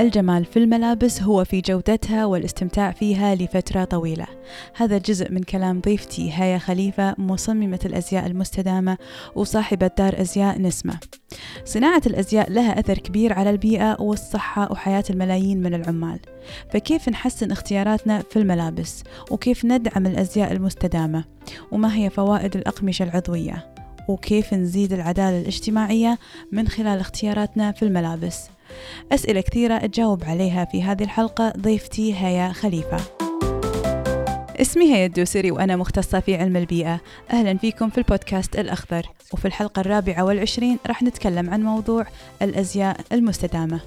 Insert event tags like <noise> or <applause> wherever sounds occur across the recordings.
الجمال في الملابس هو في جودتها والاستمتاع فيها لفترة طويلة. هذا جزء من كلام ضيفتي هيا خليفة مصممة الأزياء المستدامة وصاحبة دار أزياء نسمة. صناعة الأزياء لها أثر كبير على البيئة والصحة وحياة الملايين من العمال. فكيف نحسن اختياراتنا في الملابس؟ وكيف ندعم الأزياء المستدامة؟ وما هي فوائد الأقمشة العضوية؟ وكيف نزيد العدالة الاجتماعية من خلال اختياراتنا في الملابس؟ أسئلة كثيرة أجاوب عليها في هذه الحلقة. ضيفتي هيا خليفة. اسمي هيا الدوسري وأنا مختصة في علم البيئة. أهلا فيكم في البودكاست الأخضر. وفي الحلقة الرابعة والعشرين راح نتكلم عن موضوع الأزياء المستدامة.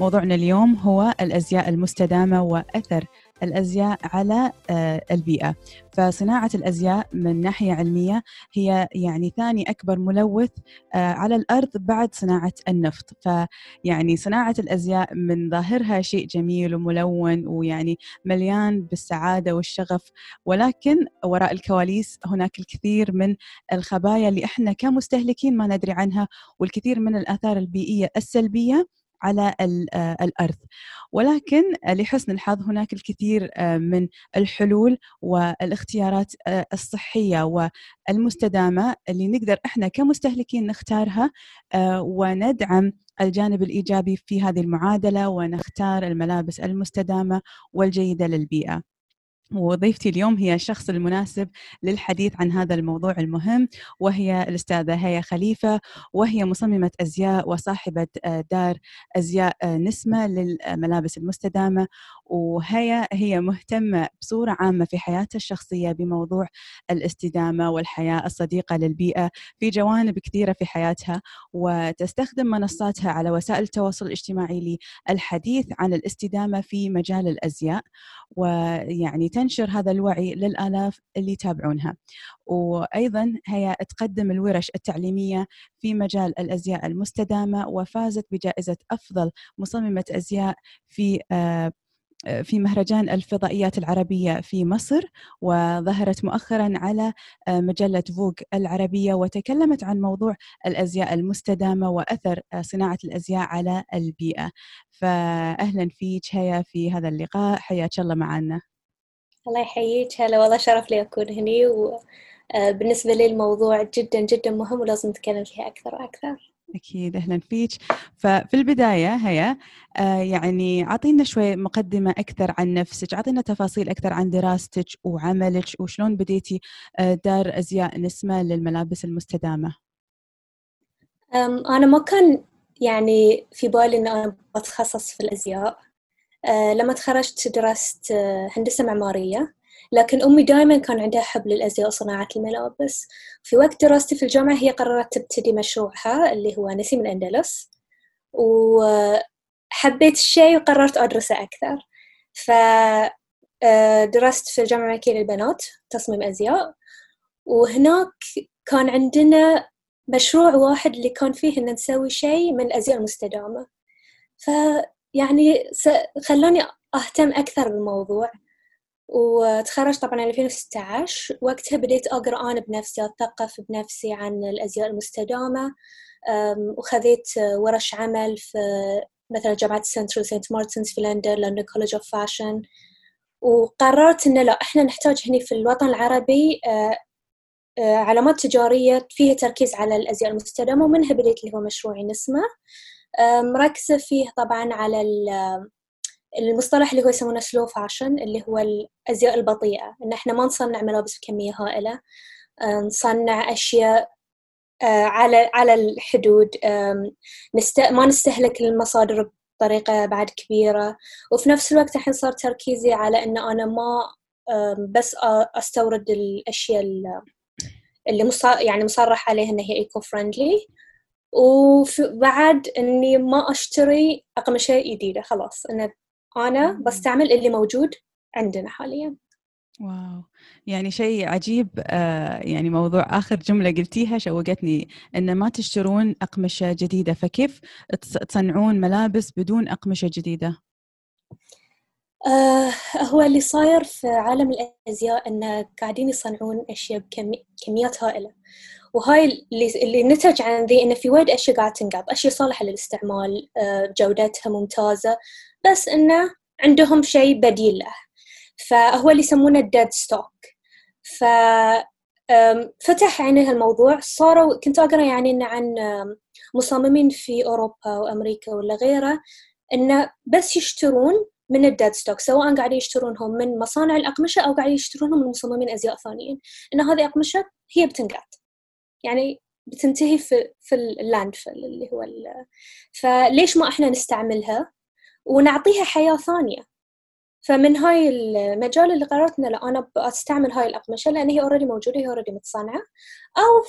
موضوعنا اليوم هو الأزياء المستدامة وأثر الأزياء على آه، البيئة. فصناعة الأزياء من ناحية علمية هي يعني ثاني أكبر ملوث آه، على الأرض بعد صناعة النفط. فيعني صناعة الأزياء من ظاهرها شيء جميل وملون ويعني مليان بالسعادة والشغف ولكن وراء الكواليس هناك الكثير من الخبايا اللي إحنا كمستهلكين ما ندري عنها والكثير من الآثار البيئية السلبية على آه، الأرض ولكن لحسن الحظ هناك الكثير آه، من الحلول والاختيارات آه، الصحية والمستدامة اللي نقدر إحنا كمستهلكين نختارها وندعم الجانب الإيجابي في هذه المعادلة ونختار الملابس المستدامة والجيدة للبيئة. وضيفتي اليوم هي الشخص المناسب للحديث عن هذا الموضوع المهم وهي الأستاذة هيا خليفة وهي مصممة أزياء وصاحبة آه، دار أزياء آه، نسمة للملابس المستدامة. وهي هي مهتمة بصورة عامة في حياتها الشخصية بموضوع الاستدامة والحياة الصديقة للبيئة في جوانب كثيرة في حياتها. وتستخدم منصاتها على وسائل التواصل الاجتماعي للحديث عن الاستدامة في مجال الأزياء. ويعني تنشر هذا الوعي للآلاف اللي يتابعونها. وأيضا هي تقدم الورش التعليمية في مجال الأزياء المستدامة وفازت بجائزة أفضل مصممة أزياء في آه، في مهرجان الفضائيات العربية في مصر وظهرت مؤخرا على آه، مجلة فوق العربية وتكلمت عن موضوع الأزياء المستدامة وأثر آه، صناعة الأزياء على البيئة. فأهلا فيك هيا في هذا اللقاء. حياك الله معنا. الله يحييك. هلا والله شرف لي أكون هني وبالنسبة لي الموضوع جدا جدا مهم ولازم نتكلم فيه أكثر وأكثر. أكيد أهلا فيك. ففي البداية هيا آه يعني أعطينا شوي مقدمة أكثر عن نفسك أعطينا تفاصيل أكثر عن دراستك وعملك وشلون بديتي آه دار أزياء نسمة للملابس المستدامة. أنا ما كان يعني في بالي أن أنا بتخصص في الأزياء. آه لما تخرجت درست آه، هندسة معمارية. لكن أمي دائما كان عندها حب للأزياء وصناعة الملابس. في وقت دراستي في الجامعة هي قررت تبتدي مشروعها اللي هو نسيم الأندلس. وحبيت الشيء وقررت أدرسه أكثر. فدرست في الجامعة الملكية للبنات تصميم أزياء. وهناك كان عندنا مشروع واحد اللي كان فيه إن نسوي شيء من الأزياء المستدامة. فيعني خلوني أهتم أكثر بالموضوع. وتخرجت طبعا 2016 وقتها بديت أقرأ أنا بنفسي أتثقف بنفسي عن الأزياء المستدامة. وخذيت ورش عمل في مثلا جامعة Central Saint Martins في لندن London College of Fashion وقررت إنه لا إحنا نحتاج هنا في الوطن العربي علامات تجارية فيها تركيز على الأزياء المستدامة ومنها بديت اللي هو مشروعي نسمة. مركزة فيه طبعا على المصطلح اللي هو يسمونه سلو فاشن اللي هو الأزياء البطيئة إن إحنا ما نصنع ملابس بكمية هائلة نصنع أشياء آه، على على الحدود. ما نستهلك المصادر بطريقة بعد كبيرة وفي نفس الوقت الحين صار تركيزي على إن أنا ما بس أستورد الأشياء اللي يعني مصرح عليها إن هي eco-friendly وبعد إني ما أشتري أقمشة جديدة خلاص. إنه أنا بستعمل اللي موجود عندنا حاليا. wow. يعني شيء عجيب آه يعني موضوع آخر جملة قلتيها شوقتني. إن ما تشترون أقمشة جديدة فكيف تصنعون ملابس بدون أقمشة جديدة؟ آه هو اللي صاير في عالم الأزياء أنه قاعدين يصنعون أشياء بكميات هائلة. وهاي اللي, اللي نتج عن ذي إنه في وايد أشياء قاعد تنقط أشياء صالحة للاستعمال آه، جودتها ممتازة بس إنه عندهم شيء بديل له. فهو اللي يسمونه ال dead stock ف فتح عيني هالموضوع. صاروا كنت أقرأ يعني إنه عن مصممين في أوروبا وأمريكا ولا غيره إنه بس يشترون من ال dead stock سواء قاعدين يشترونهم من مصانع الأقمشة أو قاعدين يشترونهم من مصممين أزياء ثانيين. إن هذه أقمشة هي بتنقط يعني بتنتهي في في ال landfill اللي هو فليش ما إحنا نستعملها ونعطيها حياة ثانية؟ فمن هاي المجال اللي قررت انه لا أنا أستعمل هاي الأقمشة لأن هي already موجودة هي already متصنعة. أو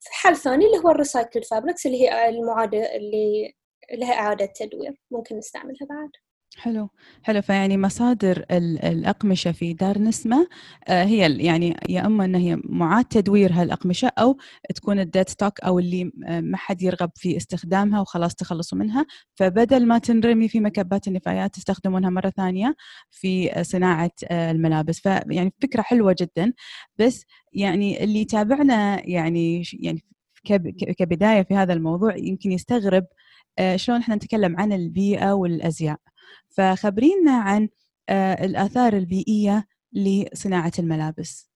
في حل ثاني اللي هو ال recycled fabrics اللي هي المعادة اللي لها إعادة تدوير. ممكن نستعملها بعد. حلو حلو. فيعني مصادر الأقمشة في دار نسمة آه، هي يعني يا إما أن هي معاد تدوير هالأقمشة أو تكون ال dead stock أو اللي آه، ما حد يرغب في استخدامها وخلاص تخلصوا منها. فبدل ما تنرمي في مكبات النفايات تستخدمونها مرة ثانية في صناعة آه، الملابس. فيعني فكرة حلوة جدا. بس يعني اللي يتابعنا يعني يعني كبداية في هذا الموضوع يمكن يستغرب شلون إحنا نتكلم عن البيئة والأزياء. فخبرينا عن آه، الآثار البيئية لصناعة الملابس.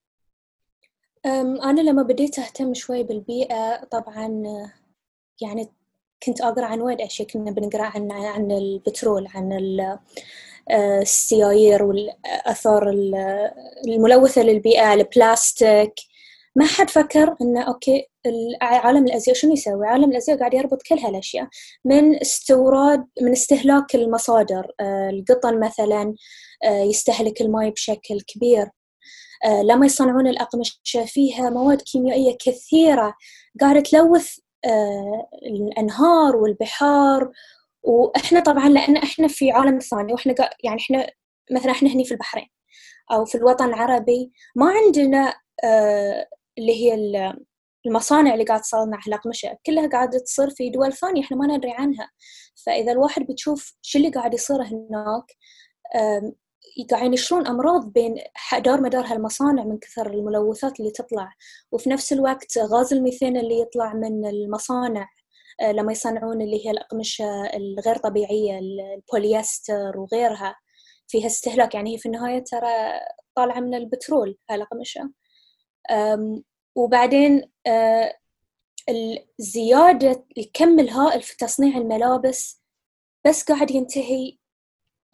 أنا لما بديت أهتم شوي بالبيئة طبعا يعني كنت أقرأ عن وايد أشياء. كنا بنقرأ عن عن البترول عن آه، السيايير والآثار الملوثة للبيئة البلاستيك ما حد فكر إنه okay عالم الأزياء شنو يسوي؟ عالم الأزياء قاعد يربط كل هالأشياء من استيراد من استهلاك المصادر آه، القطن مثلا آه، يستهلك الماء بشكل كبير آه، لما يصنعون الأقمشة فيها مواد كيميائية كثيرة قاعدة تلوث الأنهار والبحار وإحنا طبعا لأن إحنا في عالم ثاني وإحنا يعني إحنا مثلا إحنا هني في البحرين أو في الوطن العربي ما عندنا اللي هي المصانع اللي قاعد تصنع الأقمشة كلها قاعدة تصير في دول ثانية إحنا ما ندري عنها. فإذا الواحد بتشوف شو اللي قاعد يصير هناك قاعد ينشرون أمراض بين دار مدار هالمصانع من كثر الملوثات اللي تطلع. وفي نفس الوقت غاز الميثين اللي يطلع من المصانع آه، لما يصنعون اللي هي الأقمشة الغير طبيعية البوليستر وغيرها فيها استهلاك. يعني هي في النهاية ترى طالعة من البترول هالأقمشة وبعدين آه، الزيادة الكم الهائل في تصنيع الملابس بس قاعد ينتهي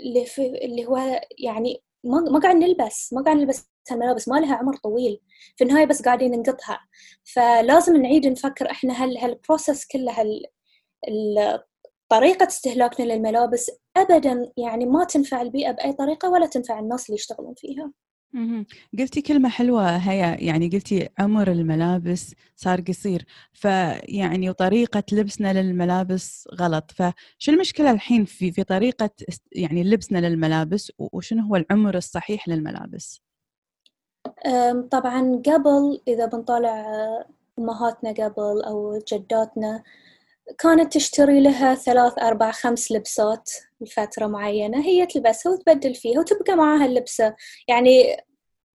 اللي, في اللي هو يعني ما قاعد نلبس ما قاعد نلبس الملابس ما لها عمر طويل في النهاية بس قاعدين ننقطها. فلازم نعيد نفكر إحنا هل هالبروسس كله هال طريقة استهلاكنا للملابس أبدا يعني ما تنفع البيئة بأي طريقة ولا تنفع الناس اللي يشتغلون فيها. قلتي كلمة حلوة هيا يعني قلتي عمر الملابس صار قصير فيعني وطريقة لبسنا للملابس غلط فشو المشكلة الحين في في طريقة يعني لبسنا للملابس وشنو هو العمر الصحيح للملابس؟ طبعا قبل إذا بنطالع أمهاتنا قبل أو جداتنا كانت تشتري لها ثلاث أربع خمس لبسات لفترة معينة هي تلبسها وتبدل فيها وتبقى معاها اللبسة. يعني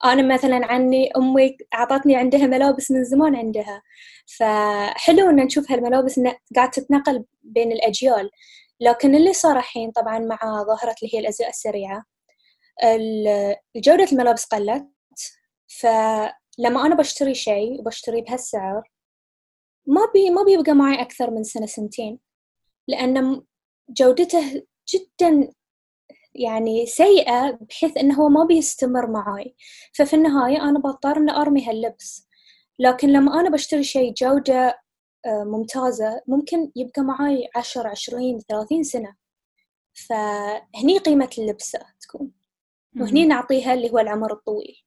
أنا مثلا عني أمي أعطتني عندها ملابس من زمان عندها. فحلو إن نشوف هالملابس قاعد تتنقل بين الأجيال. لكن اللي صار الحين طبعا مع ظاهرة اللي هي الأزياء السريعة. جودة الملابس قلت. فلما أنا بشتري شيء وبشتريه بهالسعر ما بي ما بيبقى معي أكثر من سنة سنتين لأن جودته جدا يعني سيئة بحيث إنه هو ما بيستمر معاي. ففي النهاية أنا بضطر إني أرمي هاللبس. لكن لما أنا بشتري شيء جودة آه، ممتازة ممكن يبقى معاي عشر عشرين ثلاثين سنة. فهني قيمة اللبسة تكون. وهني نعطيها اللي هو العمر الطويل.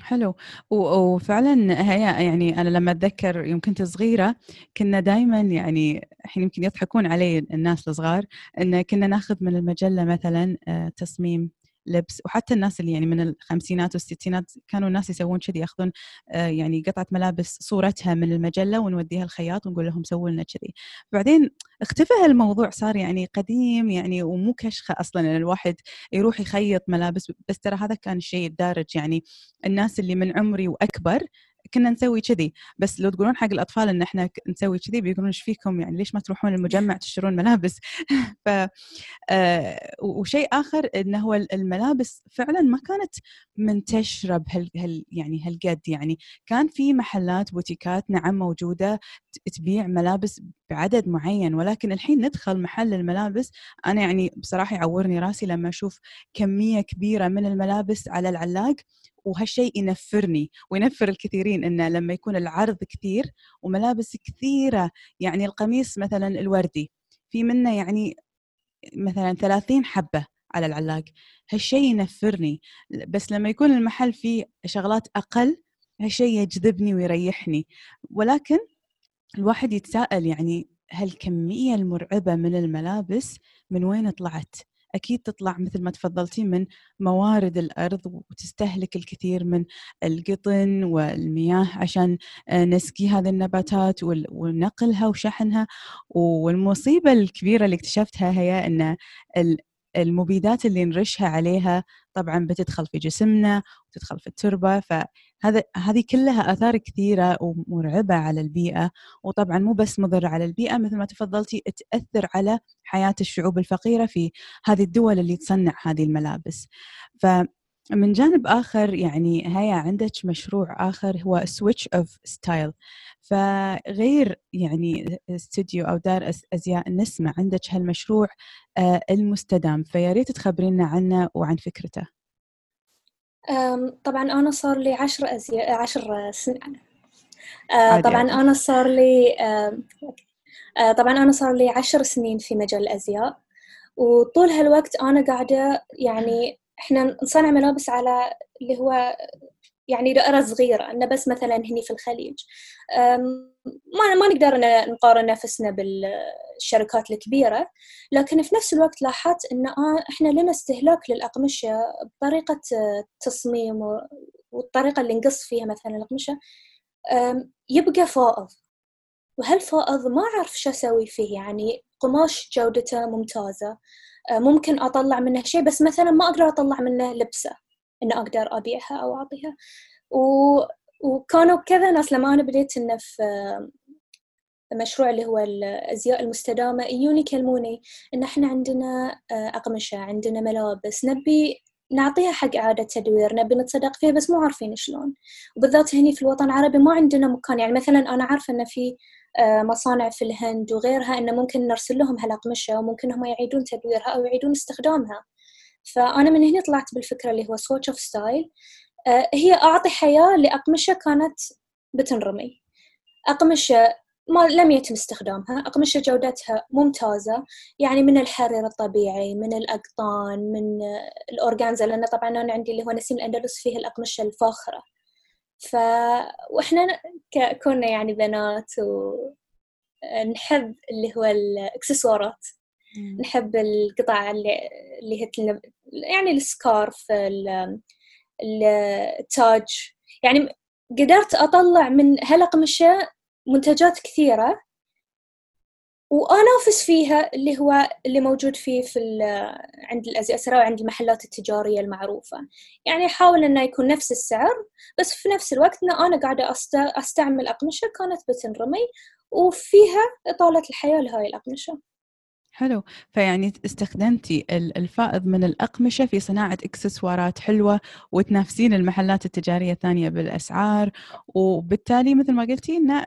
حلو. وفعلا هي يعني أنا لما أتذكر يوم كنت صغيرة كنا دائما يعني الحين يمكن يضحكون علي الناس الصغار إن كنا ناخذ من المجلة مثلا آه، تصميم لبس وحتى الناس اللي يعني من الخمسينات والستينات كانوا الناس يسوون كذي ياخذون آه، يعني قطعة ملابس صورتها من المجلة ونوديها الخياط ونقول لهم سووا لنا كذي. بعدين اختفى هالموضوع صار يعني قديم يعني ومو كشخة أصلا إن الواحد يروح يخيط ملابس بس ترى هذا كان الشيء الدارج يعني الناس اللي من عمري وأكبر كنا نسوي كذي. بس لو تقولون حق الأطفال إن إحنا نسوي كذي بيقولون إيش فيكم؟ يعني ليش ما تروحون المجمع تشترون ملابس؟ <laughs> ف آه وشيء آخر انه هو الملابس فعلا ما كانت منتشرة بهال هال يعني هالقد. يعني كان في محلات بوتيكات نعم موجودة تبيع ملابس بعدد معين ولكن الحين ندخل محل الملابس أنا يعني بصراحة يعورني راسي لما أشوف كمية كبيرة من الملابس على العلاق وهالشيء ينفرني وينفر الكثيرين إنه لما يكون العرض كثير وملابس كثيرة يعني القميص مثلا الوردي في منه يعني مثلا 30 حبة على العلاق هالشيء ينفرني بس لما يكون المحل فيه شغلات أقل هالشيء يجذبني ويريحني ولكن الواحد يتساءل يعني هالكمية المرعبة من الملابس من وين طلعت؟ أكيد تطلع مثل ما تفضلتي من موارد الأرض وتستهلك الكثير من القطن والمياه عشان آه، نسقي هذه النباتات ونقلها وشحنها والمصيبة الكبيرة اللي اكتشفتها هي أن المبيدات اللي نرشها عليها طبعا بتدخل في جسمنا وتدخل في التربة فهذا هذه كلها آثار كثيرة ومرعبة على البيئة وطبعا مو بس مضرة على البيئة مثل ما تفضلتي تأثر على حياة الشعوب الفقيرة في هذه الدول اللي تصنع هذه الملابس. من جانب آخر يعني هيا عندك مشروع آخر هو Switch of Style فغير يعني استوديو أو دار أزياء نسمع عندك هالمشروع آه، المستدام. فيا ريت تخبرينا عنه وعن فكرته. طبعا أنا صار لي عشر أزياء عشر سنين آه، طبعا أنا صار لي آه، طبعا أنا صار لي عشر سنين في مجال الأزياء. وطول هالوقت أنا قاعدة يعني إحنا نصنع ملابس على اللي هو يعني دائرة صغيرة أنه بس مثلا هني في الخليج. ما ما نقدر نقارن نفسنا بالشركات الكبيرة لكن في نفس الوقت لاحظت أن آه، إحنا لنا استهلاك للأقمشة بطريقة تصميم والطريقة اللي نقص فيها مثلا الأقمشة. يبقى فائض. وهالفائض ما أعرف شو أسوي فيه يعني قماش جودته ممتازة. ممكن أطلع منه شيء بس مثلا ما أقدر أطلع منه لبسة إن أقدر أبيعها أو أعطيها. و... وكانوا كذا ناس لما أنا بديت إنه في مشروع اللي هو الأزياء المستدامة يجوني يكلموني إن إحنا عندنا آه، أقمشة عندنا ملابس نبي نعطيها حق إعادة تدوير نبي نتصدق فيها بس مو عارفين شلون. وبالذات هني في الوطن العربي ما عندنا مكان يعني مثلا أنا عارفة إن في آه، مصانع في الهند وغيرها إنه ممكن نرسل لهم هالأقمشة وممكن هم يعيدون تدويرها أو يعيدون استخدامها. فأنا من هنا طلعت بالفكرة اللي هو Switch of Style هي أعطي حياة لأقمشة كانت بتنرمي. أقمشة ما لم يتم استخدامها. أقمشة جودتها ممتازة. يعني من الحرير الطبيعي من الأقطان من الأورجانزا لأن طبعا أنا عندي اللي هو نسيم الأندلس فيه الأقمشة الفاخرة. ف وإحنا كنا يعني بنات ونحب اللي هو الإكسسوارات. نحب القطع اللي اللي هي يعني السكارف التاج. يعني قدرت أطلع من هالأقمشة منتجات كثيرة وأنافس فيها اللي هو اللي موجود فيه في عند الأسرة وعند المحلات التجارية المعروفة. يعني أحاول أنه يكون نفس السعر بس في نفس الوقت أنا قاعدة أستعمل أقمشة كانت بتنرمي وفيها إطالة الحياة لهاي الأقمشة. حلو. فيعني استخدمتي الفائض من الأقمشة في صناعة إكسسوارات حلوة وتنافسين المحلات التجارية الثانية بالأسعار. وبالتالي مثل ما قلتي إنه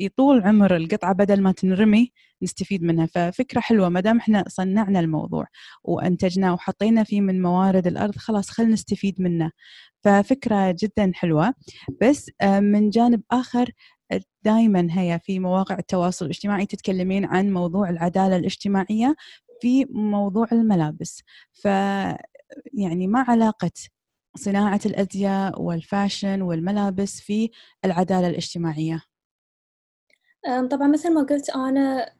يطول عمر القطعة بدل ما تنرمي نستفيد منها. ففكرة حلوة ما دام إحنا صنعنا الموضوع وأنتجناه وحطينا فيه من موارد الأرض خلاص خلينا نستفيد منه. ففكرة جدا حلوة. بس آه، من جانب آخر دائما هي في مواقع التواصل الاجتماعي تتكلمين عن موضوع العدالة الاجتماعية في موضوع الملابس. ف يعني ما علاقة صناعة الأزياء والفاشن والملابس في العدالة الاجتماعية؟ طبعا مثل ما قلت أنا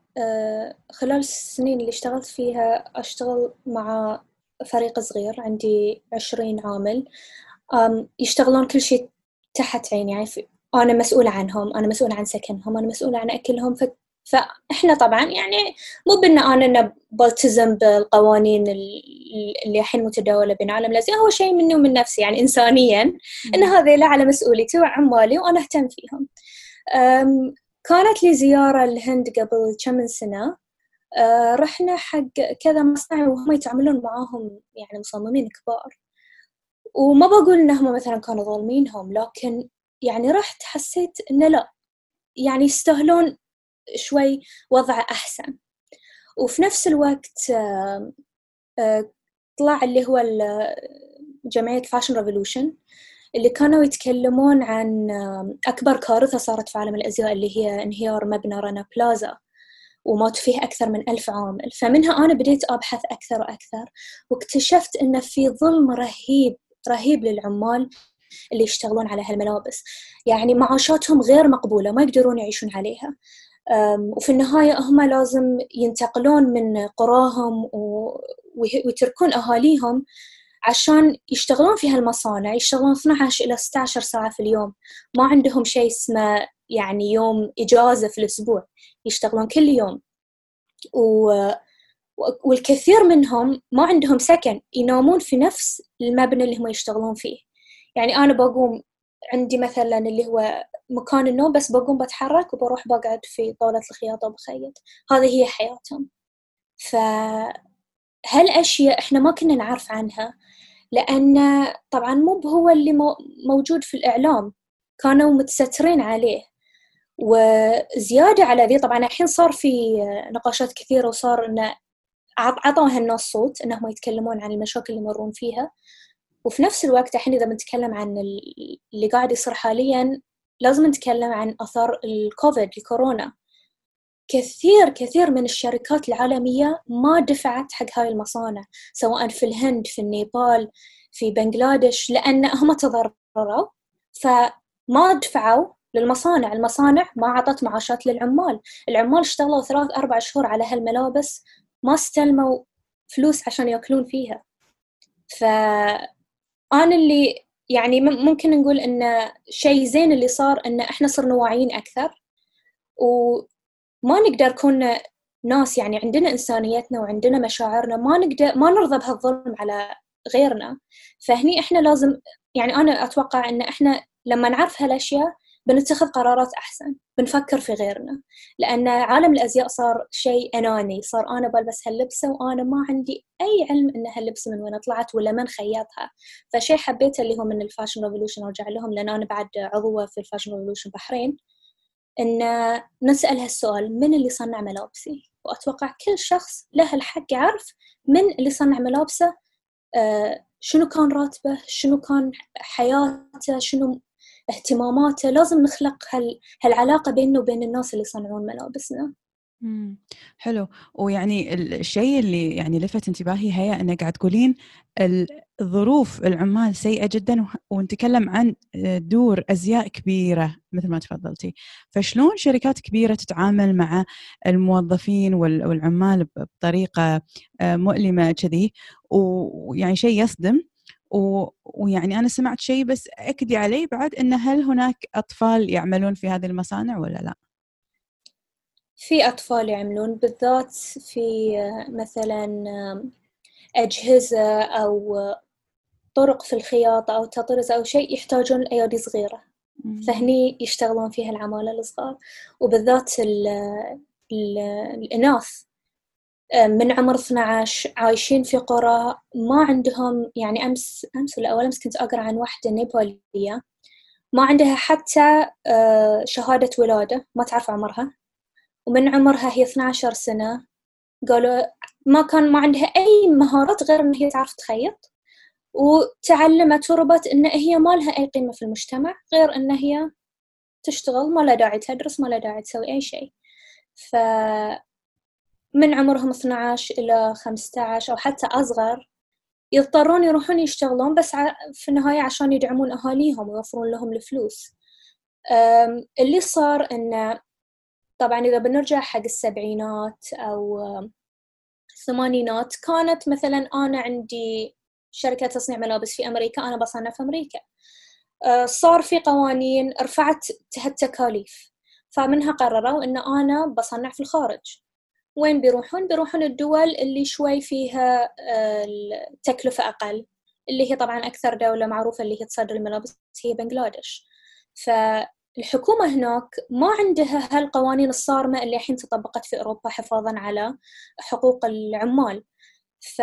خلال السنين اللي اشتغلت فيها أشتغل مع فريق صغير عندي عشرين عامل. يشتغلون كل شيء تحت عيني. يعني أنا مسؤولة عنهم أنا مسؤولة عن سكنهم أنا مسؤولة عن أكلهم. ف... فإحنا طبعا يعني مو بأن أنا بلتزم بالقوانين اللي الحين متداولة بين عالم الأزياء هو شيء مني ومن نفسي يعني إنسانيا إن هذه على مسؤوليتي وعمالي وأنا أهتم فيهم. كانت لي زيارة الهند قبل كم من سنة. أه رحنا حق كذا مصنع وهم يتعاملون معاهم يعني مصممين كبار. وما بقول انهم مثلا كانوا ظالمينهم لكن يعني رحت حسيت إنه لا يعني يستاهلون شوي وضع أحسن. وفي نفس الوقت أه أه طلع اللي هو جمعية Fashion Revolution اللي كانوا يتكلمون عن أكبر كارثة صارت في عالم الأزياء اللي هي انهيار مبنى رانا بلازا ومات فيه أكثر من ألف عامل فمنها أنا بديت أبحث أكثر وأكثر واكتشفت أن في ظلم رهيب رهيب للعمال اللي يشتغلون على هالملابس. يعني معاشاتهم غير مقبولة ما يقدرون يعيشون عليها. وفي النهاية هم لازم ينتقلون من قراهم ويتركون أهاليهم عشان يشتغلون في هالمصانع يشتغلون 12 إلى 16 ساعة في اليوم. ما عندهم شيء اسمه يعني يوم إجازة في الأسبوع يشتغلون كل يوم. و... والكثير منهم ما عندهم سكن ينامون في نفس المبنى اللي هم يشتغلون فيه. يعني أنا بقوم عندي مثلا اللي هو مكان النوم بس بقوم بتحرك وبروح بقعد في طاولة الخياطة وبخيط. هذه هي حياتهم. ف هالأشياء إحنا ما كنا نعرف عنها لأن طبعا مو هو اللي موجود في الإعلام. كانوا متسترين عليه. وزيادة على ذي طبعا الحين صار في نقاشات كثيرة وصار إنه عطوا هالناس صوت إنهم يتكلمون عن المشاكل اللي يمرون فيها. وفي نفس الوقت الحين إذا بنتكلم عن اللي قاعد يصير حاليا لازم نتكلم عن آثار الكوفيد الكورونا. كثير كثير من الشركات العالمية ما دفعت حق هاي المصانع سواء في الهند في النيبال في بنغلاديش لأن هم تضرروا فما دفعوا للمصانع. المصانع ما عطت معاشات للعمال. العمال اشتغلوا ثلاث أربع شهور على هالملابس ما استلموا فلوس عشان يأكلون فيها. فأنا اللي يعني ممكن نقول إن شيء زين اللي صار إن إحنا صرنا واعيين أكثر و ما نقدر كنا ناس يعني عندنا إنسانيتنا وعندنا مشاعرنا ما نقدر ما نرضى بهالظلم على غيرنا. فهني إحنا لازم يعني أنا أتوقع إن إحنا لما نعرف هالأشياء بنتخذ قرارات أحسن بنفكر في غيرنا. لأن عالم الأزياء صار شيء أناني صار أنا بلبس هاللبسة وأنا ما عندي أي علم إن هاللبسة من وين طلعت ولا من خيطها فشيء حبيته اللي هو من ال Fashion Revolution أرجع لهم لأن أنا بعد عضوة في ال Fashion Revolution بحرين إن نسأل هالسؤال من اللي صنع ملابسي؟ وأتوقع كل شخص له الحق يعرف من اللي صنع ملابسه آه شنو كان راتبه شنو كان حياته شنو اهتماماته لازم نخلق هال... هالعلاقة بيننا وبين الناس اللي يصنعون ملابسنا. حلو. ويعني الشيء اللي يعني لفت انتباهي هي إنك قاعد تقولين الظروف العمال سيئة جدا ونتكلم عن دور أزياء كبيرة مثل ما تفضلتي. فشلون شركات كبيرة تتعامل مع الموظفين والعمال بطريقة آه، مؤلمة كذي؟ ويعني شيء يصدم ويعني أنا سمعت شيء بس أكدي علي بعد إن هل هناك أطفال يعملون في هذه المصانع ولا لا؟ في أطفال يعملون بالذات في مثلا أجهزة أو طرق في الخياطة أو تطرز أو شيء يحتاجون أيادي صغيرة. فهني يشتغلون فيها العمالة الصغار. وبالذات ال ال الإناث. من عمر 12 عايشين في قرى ما عندهم يعني أمس أمس ولا أول أمس كنت أقرأ عن واحدة نيبالية ما عندها حتى شهادة ولادة ما تعرف عمرها. ومن عمرها هي 12 سنة. قالوا ما كان ما عندها أي مهارات غير إن هي تعرف تخيط. وتعلمت وربت إن هي ما لها أي قيمة في المجتمع غير إن هي تشتغل ما لها داعي تدرس ما لها داعي تسوي أي شيء. ف من عمرهم 12 إلى 15 أو حتى أصغر يضطرون يروحون يشتغلون بس في النهاية عشان يدعمون أهاليهم ويوفرون لهم الفلوس. اللي صار إنه طبعا إذا بنرجع حق السبعينات أو الثمانينات كانت مثلا أنا عندي شركة تصنيع ملابس في أمريكا أنا بصنع في أمريكا. صار في قوانين رفعت التكاليف. فمنها قرروا إن أنا بصنع في الخارج. وين بيروحون؟ بيروحون الدول اللي شوي فيها آه، التكلفة أقل اللي هي طبعا أكثر دولة معروفة اللي هي تصدر الملابس هي بنغلاديش. فالحكومة هناك ما عندها هالقوانين الصارمة اللي الحين تطبقت في أوروبا حفاظا على حقوق العمال. ف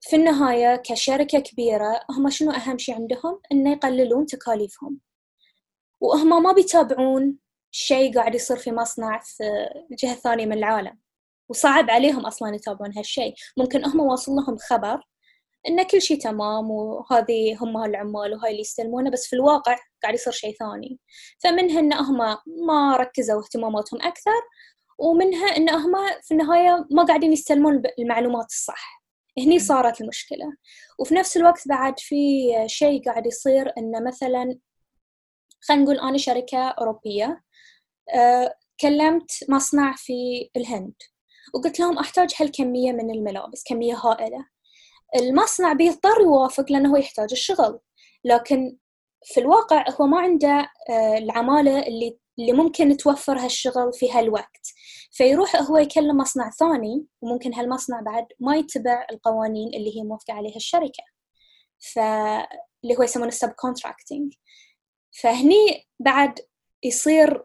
في النهاية كشركة كبيرة هم شنو أهم شيء عندهم؟ إنه يقللون تكاليفهم. وهم ما بيتابعون شيء قاعد يصير في مصنع في جهة ثانية من العالم. وصعب عليهم أصلا يتابعون هالشيء. ممكن هم واصل لهم خبر إن كل شيء تمام وهذه هم العمال وهاي اللي يستلمونه بس في الواقع قاعد يصير شيء ثاني. فمنها إن هم ما ركزوا اهتماماتهم أكثر ومنها إن هم في النهاية ما قاعدين يستلمون المعلومات الصح. هني صارت المشكلة. وفي نفس الوقت بعد في شيء قاعد يصير إن مثلا خلينا نقول أنا شركة أوروبية. كلمت مصنع في الهند. وقلت لهم أحتاج هالكمية من الملابس كمية هائلة. المصنع بيضطر يوافق لأنه هو يحتاج الشغل. لكن في الواقع هو ما عنده أه العمالة اللي اللي ممكن توفر هالشغل في هالوقت. فيروح هو يكلم مصنع ثاني وممكن هالمصنع بعد ما يتبع القوانين اللي هي موافقة عليها الشركة. فاللي هو يسمونه كونتراكتنج فهني بعد يصير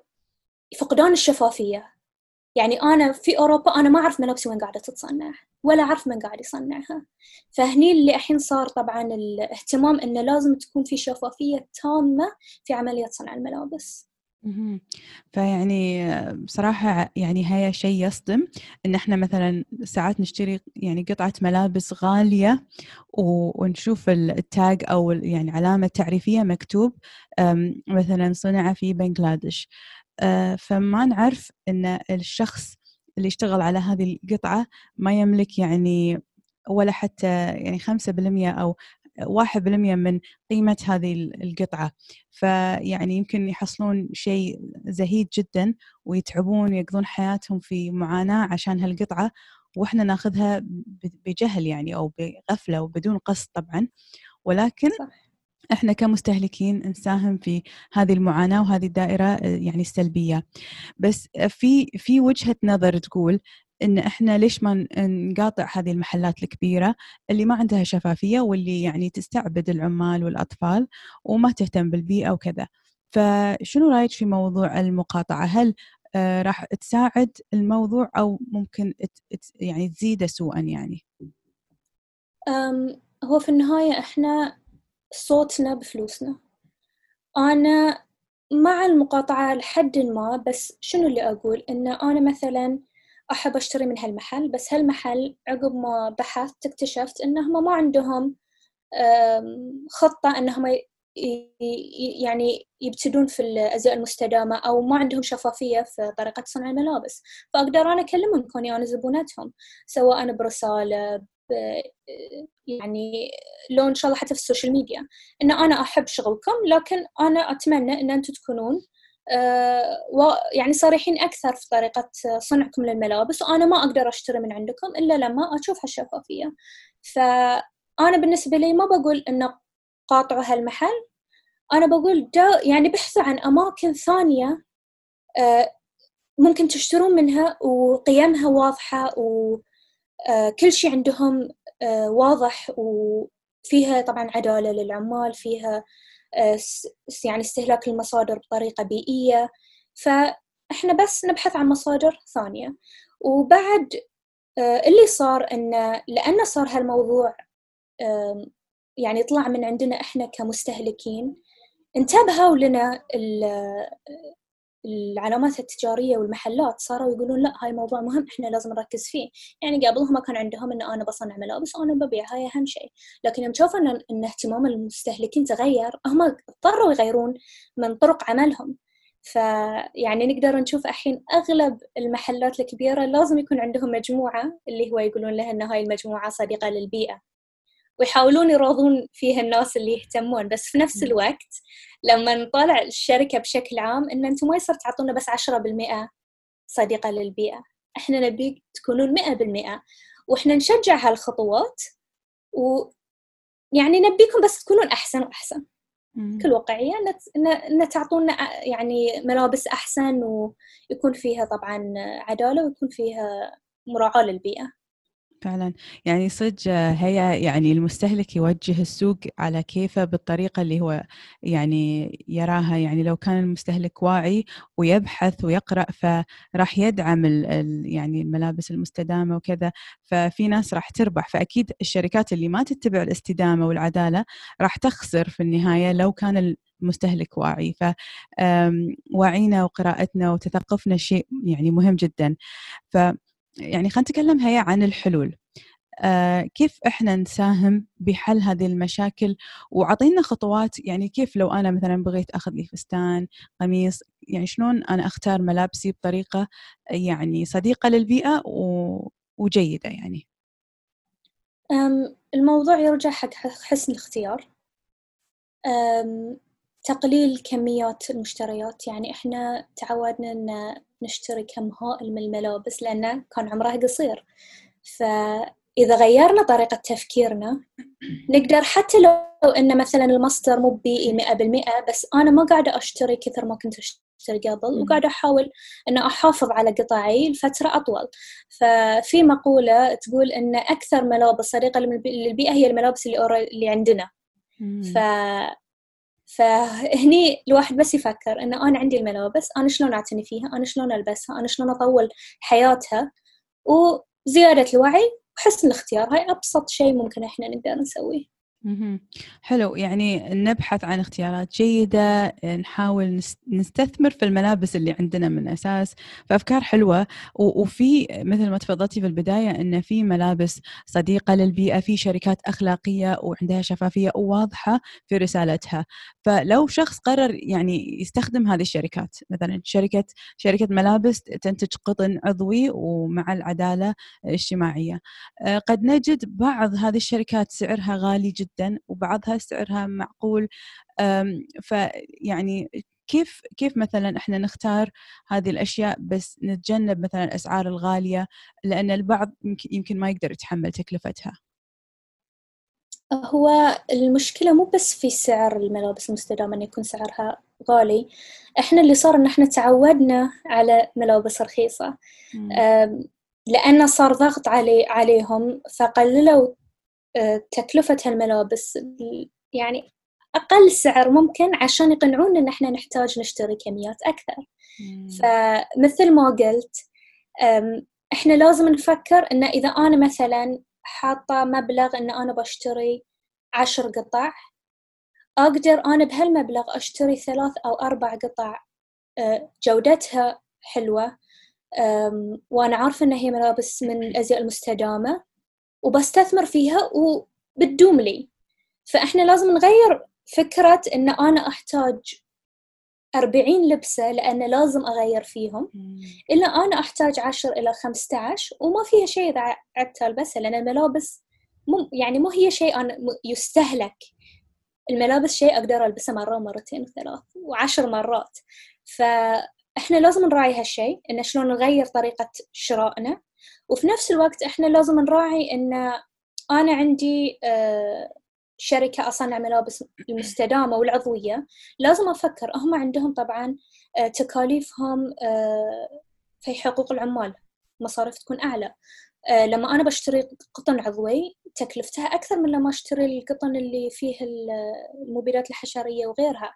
فقدان الشفافية. يعني أنا في أوروبا أنا ما أعرف ملابسي وين قاعدة تتصنع ولا أعرف من قاعد يصنعها. فهني اللي الحين صار طبعا الاهتمام إنه لازم تكون في شفافية تامة في عملية صنع الملابس. فيعني بصراحة يعني هي شيء يصدم إن إحنا مثلا ساعات نشتري يعني قطعة ملابس غالية ونشوف التاج أو يعني علامة تعريفية مكتوب مثلا صنع في بنغلاديش. فما نعرف إن الشخص اللي يشتغل على هذه القطعة ما يملك يعني ولا حتى يعني خمسة بالمية أو واحد بالمية من قيمة هذه القطعة فيعني يمكن يحصلون شيء زهيد جدا ويتعبون ويقضون حياتهم في معاناة عشان هالقطعة وإحنا ناخذها بجهل يعني أو بغفلة وبدون قصد طبعا ولكن صح. إحنا كمستهلكين نساهم في هذه المعاناة وهذه الدائرة يعني السلبية. بس في في وجهة نظر تقول إن إحنا ليش ما نقاطع هذه المحلات الكبيرة اللي ما عندها شفافية واللي يعني تستعبد العمال والأطفال وما تهتم بالبيئة وكذا. فشنو رأيك في موضوع المقاطعة؟ هل آه راح تساعد الموضوع أو ممكن يعني تزيده سوءا يعني؟ هو في النهاية إحنا صوتنا بفلوسنا. أنا مع المقاطعة لحد ما بس شنو اللي أقول؟ إن أنا مثلا أحب أشتري من هالمحل بس هالمحل عقب ما بحثت اكتشفت إنهم ما عندهم خطة إنهم يعني يبتدون في الأزياء المستدامة أو ما عندهم شفافية في طريقة صنع الملابس. فأقدر أنا أكلمهم كوني أنا زبونتهم سواء برسالة يعني لو إن شاء الله حتى في ال social media إن أنا أحب شغلكم لكن أنا أتمنى إن أنتم تكونون آه، يعني صريحين أكثر في طريقة صنعكم للملابس وأنا ما أقدر أشتري من عندكم إلا لما أشوف هالشفافية. فأنا بالنسبة لي ما بقول إنه قاطعوا هالمحل أنا بقول يعني بحثوا عن أماكن ثانية آه، ممكن تشترون منها وقيمها واضحة وكل آه، شيء عندهم واضح وفيها طبعا عدالة للعمال فيها يعني استهلاك المصادر بطريقة بيئية. فإحنا بس نبحث عن مصادر ثانية. وبعد آه، اللي صار إنه لأنه صار هالموضوع يعني طلع من عندنا إحنا كمستهلكين انتبهوا لنا العلامات التجارية والمحلات صاروا يقولون لا هاي موضوع مهم إحنا لازم نركز فيه. يعني قبلهم ما كان عندهم إن أنا بصنع ملابس وأنا ببيع هاي أهم شيء. لكن يوم شافوا ان, إن اهتمام المستهلكين تغير هم اضطروا يغيرون من طرق عملهم. فيعني نقدر نشوف الحين أغلب المحلات الكبيرة لازم يكون عندهم مجموعة اللي هو يقولون لها إن هاي المجموعة صديقة للبيئة. ويحاولون يراضون فيها الناس اللي يهتمون. بس في نفس الوقت لما نطالع الشركة بشكل عام إن أنتم ما يصير تعطونا بس عشرة بالمئة صديقة للبيئة. إحنا نبي تكونون مئة بالمئة. وإحنا نشجع هالخطوات ويعني نبيكم بس تكونون أحسن وأحسن. بكل واقعية إن تعطونا يعني ملابس أحسن ويكون فيها طبعا عدالة ويكون فيها مراعاة للبيئة. فعلا. يعني صدق هي يعني المستهلك يوجه السوق على كيفه بالطريقة اللي هو يعني يراها. يعني لو كان المستهلك واعي ويبحث ويقرأ فراح يدعم ال يعني الملابس المستدامة وكذا. ففي ناس راح تربح. فأكيد الشركات اللي ما تتبع الاستدامة والعدالة راح تخسر في النهاية لو كان المستهلك واعي. فوعينا وقراءتنا وتثقفنا شيء يعني مهم جدا. ف يعني خلينا نتكلم هي عن الحلول. آه كيف إحنا نساهم بحل هذه المشاكل؟ وعطينا خطوات يعني كيف لو أنا مثلا بغيت أخذ لي فستان قميص يعني شلون أنا أختار ملابسي بطريقة يعني صديقة للبيئة و... وجيدة يعني. الموضوع يرجع حق حسن الاختيار. تقليل كميات المشتريات يعني إحنا تعودنا إن نشتري كم هائل من الملابس لأنه كان عمرها قصير. فإذا غيرنا طريقة تفكيرنا نقدر حتى لو إن مثلا المصدر مو بيئي مئة بالمئة بس أنا ما قاعدة أشتري كثر ما كنت أشتري قبل وقاعدة أحاول أن أحافظ على قطعي لفترة أطول. ففي مقولة تقول أن أكثر ملابس صديقة للبيئة هي الملابس اللي, اللي عندنا. ف فهني الواحد بس يفكر إنه أنا عندي الملابس أنا شلون أعتني فيها؟ أنا شلون ألبسها؟ أنا شلون أطول حياتها؟ وزيادة الوعي وحسن الاختيار هاي أبسط شيء ممكن إحنا نقدر نسويه. حلو. يعني نبحث عن اختيارات جيدة نحاول نستثمر في الملابس اللي عندنا من أساس فأفكار حلوة. وفي مثل ما تفضلتي في البداية أن في ملابس صديقة للبيئة في شركات أخلاقية وعندها شفافية وواضحة في رسالتها. فلو شخص قرر يعني يستخدم هذه الشركات مثلا شركة شركة ملابس تنتج قطن عضوي ومع العدالة الاجتماعية. آه، قد نجد بعض هذه الشركات سعرها غالي جدا وبعضها سعرها معقول. فيعني كيف كيف مثلا إحنا نختار هذه الأشياء بس نتجنب مثلا الأسعار الغالية؟ لأن البعض يمكن ما يقدر يتحمل تكلفتها. هو المشكلة مو بس في سعر الملابس المستدامة انه يكون سعرها غالي. إحنا اللي صار إن إحنا تعودنا على ملابس رخيصة. لأنه صار ضغط علي عليهم فقللوا تكلفة هالملابس. يعني أقل سعر ممكن عشان يقنعونا إن إحنا نحتاج نشتري كميات أكثر. فمثل ما قلت إحنا لازم نفكر إن إذا أنا مثلا حاطة مبلغ إن أنا بشتري عشر قطع. أقدر أنا بهالمبلغ أشتري ثلاث أو أربع قطع أه، جودتها حلوة وأنا عارفة إن هي ملابس من الأزياء المستدامة وبستثمر فيها وبتدوم لي. فإحنا لازم نغير فكرة إن أنا أحتاج أربعين لبسة لأن لازم أغير فيهم. إلا أنا أحتاج عشر إلى خمسة عشر وما فيها شيء إذا عدت ألبسها لأن الملابس مو يعني مو هي شيء أنا يستهلك. الملابس شيء أقدر ألبسه مرة ومرتين وثلاث وعشر مرات. فإحنا لازم نراعي هالشيء إن شلون نغير طريقة شرائنا. وفي نفس الوقت إحنا لازم نراعي إن أنا عندي آه، شركة أصنع ملابس المستدامة والعضوية لازم أفكر هم عندهم طبعا آه، تكاليفهم آه، في حقوق العمال مصاريف تكون أعلى. لما أنا بشتري قطن عضوي تكلفتها أكثر من لما أشتري القطن اللي فيه المبيدات الحشرية وغيرها.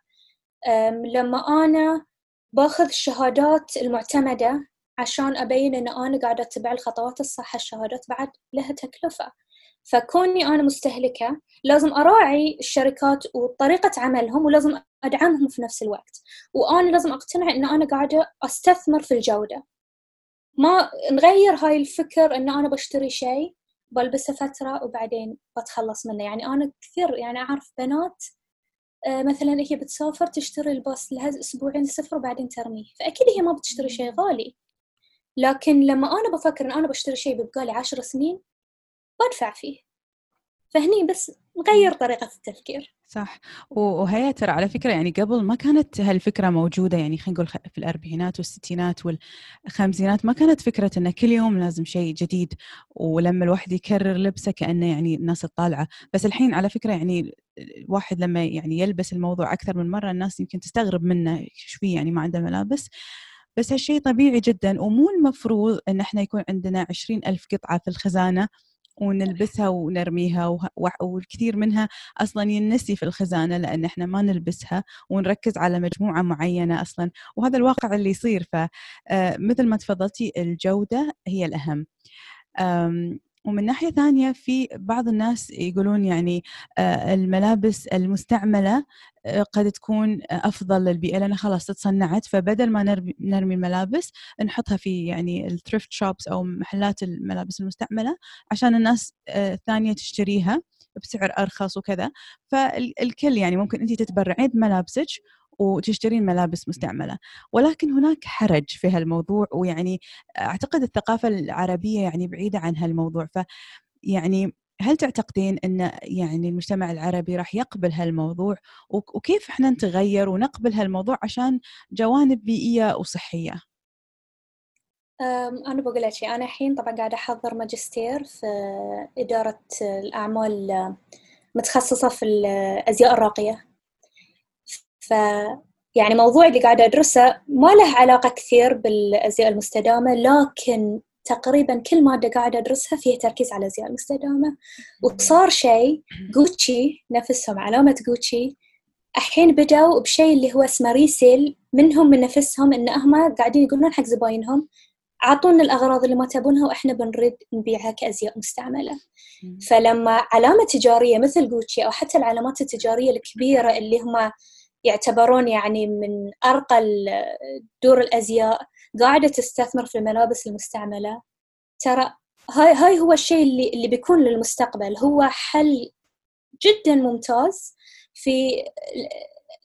لما أنا باخذ الشهادات المعتمدة عشان أبين إن أنا قاعدة أتبع الخطوات الصح الشهادات بعد لها تكلفة. فكوني أنا مستهلكة لازم أراعي الشركات وطريقة عملهم ولازم أدعمهم في نفس الوقت. وأنا لازم أقتنع إن أنا قاعدة أستثمر في الجودة. ما نغير هاي الفكر إن أنا بشتري شيء بلبسه فترة وبعدين بتخلص منه. يعني أنا كثير يعني أعرف بنات آه، مثلا هي بتسافر تشتري الباص لها أسبوعين سفر وبعدين ترميه. فأكيد هي ما بتشتري شيء غالي. لكن لما أنا بفكر إن أنا بشتري شيء ببقالي عشر سنين بدفع فيه. فهني بس نغير طريقة التفكير. صح. وهي ترى على فكرة يعني قبل ما كانت هالفكرة موجودة يعني خلينا نقول في الأربعينات والستينات والخمسينات ما كانت فكرة أنه كل يوم لازم شيء جديد ولما الواحد يكرر لبسه كأنه يعني الناس الطالعة. بس الحين على فكرة يعني الواحد لما يعني يلبس الموضوع أكثر من مرة الناس يمكن تستغرب منه شوي يعني ما عنده ملابس. بس هالشيء طبيعي جدا ومو المفروض أن إحنا يكون عندنا عشرين ألف قطعة في الخزانة. ونلبسها ونرميها والكثير منها أصلا ينسي في الخزانة لأن إحنا ما نلبسها ونركز على مجموعة معينة أصلا وهذا الواقع اللي يصير. فمثل ما تفضلتي الجودة هي الأهم. ومن ناحية ثانية في بعض الناس يقولون يعني الملابس المستعملة قد تكون أفضل للبيئة لانها خلاص تصنعت فبدل ما نرمي, الملابس نحطها في يعني الثريفت شوبس أو محلات الملابس المستعملة عشان الناس الثانية تشتريها بسعر أرخص وكذا. فالكل يعني ممكن انت تتبرعين بملابسك وتشترين ملابس مستعملة. ولكن هناك حرج في هالموضوع ويعني أعتقد الثقافة العربية يعني بعيدة عن هالموضوع. ف يعني هل تعتقدين إن يعني المجتمع العربي راح يقبل هالموضوع؟ وكيف إحنا نتغير ونقبل هالموضوع عشان جوانب بيئية وصحية؟ أنا بقول لك أنا الحين طبعا قاعدة أحضر ماجستير في إدارة الأعمال متخصصة في الأزياء الراقية. ف يعني موضوع اللي قاعدة أدرسه ما له علاقة كثير بالأزياء المستدامة لكن تقريبا كل مادة قاعدة أدرسها فيها تركيز على الأزياء المستدامة. وصار شيء جوتشي نفسهم علامة جوتشي الحين بدأوا بشيء اللي هو اسمه ريسيل منهم من نفسهم إن هم قاعدين يقولون حق زباينهم أعطونا الأغراض اللي ما تبونها وإحنا بنريد نبيعها كأزياء مستعملة. فلما علامة تجارية مثل جوتشي أو حتى العلامات التجارية الكبيرة اللي هم يعتبرون يعني من أرقى دور الأزياء قاعدة تستثمر في الملابس المستعملة. ترى هاي هاي هو الشيء اللي اللي بيكون للمستقبل. هو حل جدا ممتاز في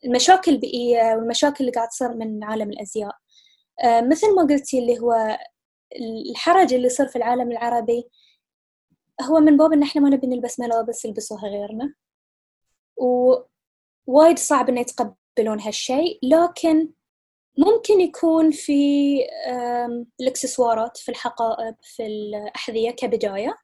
المشاكل البيئية والمشاكل اللي قاعد تصير من عالم الأزياء. آه، مثل ما قلتي اللي هو الحرج اللي يصير في العالم العربي هو من باب إن إحنا ما نبي نلبس ملابس يلبسوها غيرنا. ووايد صعب إنه يتقبلون هالشيء لكن ممكن يكون في الاكسسوارات في الحقائب في الأحذية كبداية.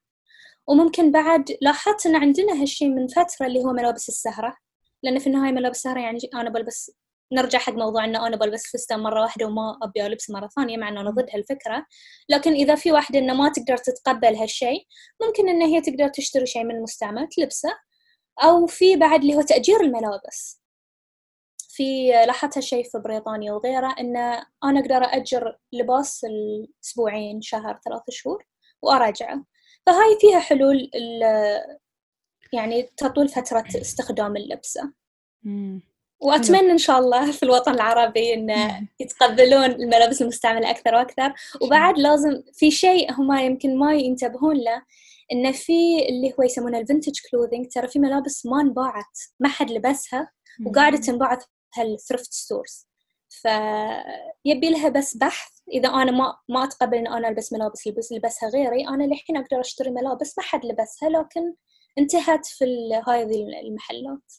وممكن بعد لاحظت إن عندنا هالشيء من فترة اللي هو ملابس السهرة. لأن في النهاية ملابس السهرة يعني أنا بلبس نرجع حق موضوع انه أنا بلبس فستان مرة واحدة وما أبي ألبس مرة ثانية مع انه أنا ضد هالفكرة. لكن إذا في واحدة إنه ما تقدر تتقبل هالشيء ممكن إن هي تقدر تشتري شيء من المستعمل تلبسه أو في بعد اللي هو تأجير الملابس. في لاحظت هالشيء في بريطانيا وغيره إن أنا أقدر اجر لباس الأسبوعين شهر ثلاث شهور وارجعه فهاي فيها حلول يعني تطول فترة استخدام اللبسة. وأتمنى إن شاء الله في الوطن العربي إن يتقبلون الملابس المستعملة أكثر وأكثر. وبعد لازم في شيء هم يمكن ما ينتبهون له انه في اللي هو يسمونه ال vintage clothing ترى في ملابس ما انباعت ما حد لبسها وقاعدة تنباع هال thrift stores فيبي لها بس بحث. إذا أنا ما ما أتقبل إن أنا ألبس ملابس لبس لبسها غيري أنا الحين أقدر أشتري ملابس ما حد لبسها لكن انتهت في هذه المحلات.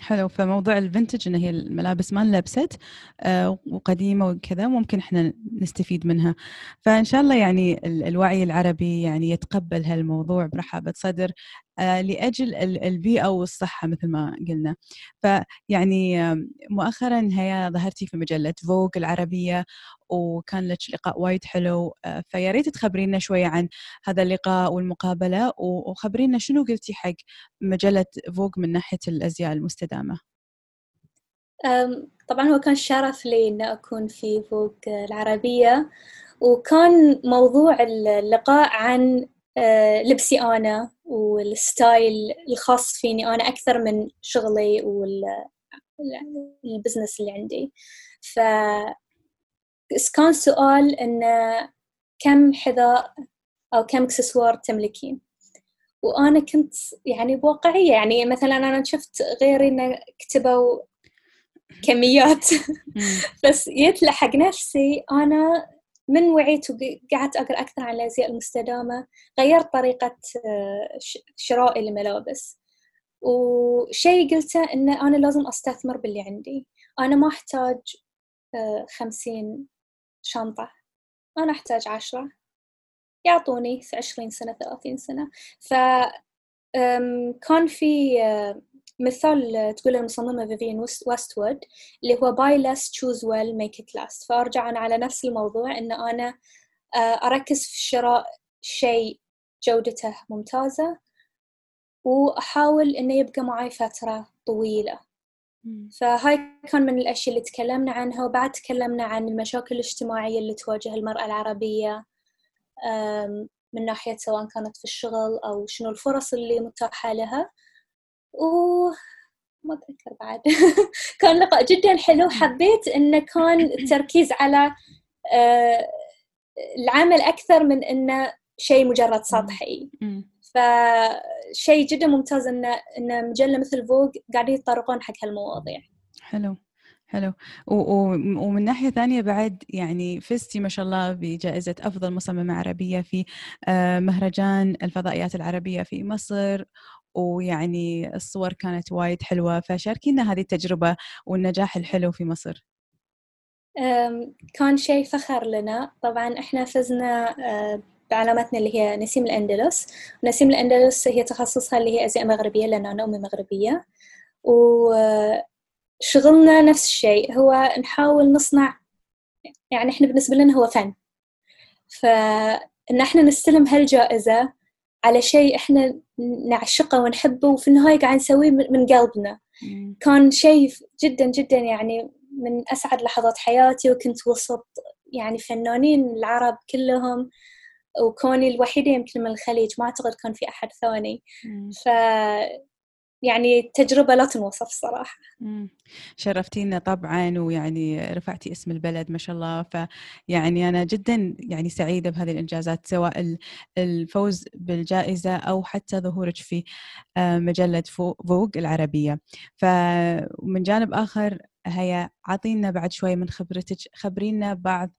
حلو. فموضوع ال vintage إن هي الملابس ما انلبست آه وقديمة وكذا ممكن إحنا نستفيد منها. فإن شاء الله يعني الوعي العربي يعني يتقبل هالموضوع برحابه صدر لأجل البيئة والصحة مثل ما قلنا. فيعني مؤخرا هي ظهرتي في مجلة فوق العربية وكان لك لقاء وايد حلو آه، فيا ريت تخبرينا شوية عن هذا اللقاء والمقابلة وخبرينا شنو قلتي حق مجلة فوق من ناحية الأزياء المستدامة. طبعا هو كان شرف لي إن أكون في فوق العربية وكان موضوع اللقاء عن آه، لبسي أنا وال style الخاص فيني أنا أكثر من شغلي وال business اللي عندي. ف كان سؤال إنه كم حذاء أو كم إكسسوار تملكين؟ وأنا كنت يعني بواقعية يعني مثلا أنا شفت غيري إنه كتبوا كميات. <laughs> بس جيت حق نفسي أنا من وعيت وقعدت أقرأ أكثر عن الأزياء المستدامة غيرت طريقة شرائي الملابس. وشيء قلته إن أنا لازم أستثمر باللي عندي. أنا ما أحتاج خمسين شنطة. أنا أحتاج عشرة. يعطوني عشرين سنة ثلاثين سنة. ف كان في مثال تقول المصممة فيفين ويستوود اللي هو buy less choose well make it last. فأرجع أنا على نفس الموضوع إن أنا أركز في شراء شيء جودته ممتازة وأحاول إنه يبقى معي فترة طويلة. فهاي كان من الأشياء اللي تكلمنا عنها وبعد تكلمنا عن المشاكل الاجتماعية اللي تواجه المرأة العربية من ناحية سواء كانت في الشغل أو شنو الفرص اللي متاحة لها. و ما أتذكر بعد. <laughs> كان لقاء جدا حلو. حبيت إنه كان التركيز على العمل أكثر من إنه شيء مجرد سطحي. فشيء جدا ممتاز إن إن مجلة مثل فوق قاعدين يتطرقون حق هالمواضيع. حلو حلو. ومن ناحية ثانية بعد يعني فزتي ما شاء الله بجائزة أفضل مصممة عربية في آه، مهرجان الفضائيات العربية في مصر. ويعني الصور كانت وايد حلوة فشاركينا هذه التجربة والنجاح الحلو في مصر. كان شيء فخر لنا. طبعا إحنا فزنا آه، بعلامتنا اللي هي نسيم الأندلس. نسيم الأندلس هي تخصصها اللي هي أزياء مغربية لأن أنا أمي مغربية. وشغلنا نفس الشيء هو نحاول نصنع يعني إحنا بالنسبة لنا هو فن. فإن إحنا نستلم هالجائزة على شيء إحنا نعشقه ونحبه وفي النهاية قاعد نسويه من قلبنا. كان شيء جدا جدا يعني من أسعد لحظات حياتي وكنت وسط يعني فنانين العرب كلهم وكوني الوحيدة يمكن من الخليج ما أعتقد كان في أحد ثاني. ف يعني تجربة لا تنوصف صراحة. شرفتينا طبعا ويعني رفعتي اسم البلد ما شاء الله. فيعني أنا جدا يعني سعيدة بهذه الإنجازات سواء الفوز بالجائزة أو حتى ظهورك في آه، مجلة فوق العربية. فمن جانب آخر هيا عطينا بعد شوي من خبرتك خبرينا بعض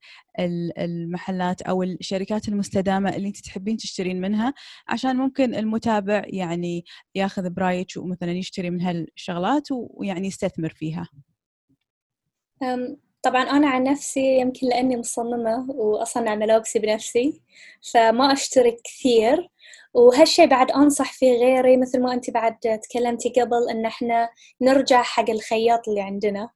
المحلات أو الشركات المستدامة اللي أنت تحبين تشترين منها عشان ممكن المتابع يعني ياخذ برأيك ومثلا يشتري من هالشغلات ويعني يستثمر فيها. طبعا أنا عن نفسي يمكن لأني مصممة وأصنع ملابسي بنفسي فما أشتري كثير. وهالشي بعد أنصح فيه غيري مثل ما أنت بعد تكلمتي قبل إن إحنا نرجع حق الخياط اللي عندنا.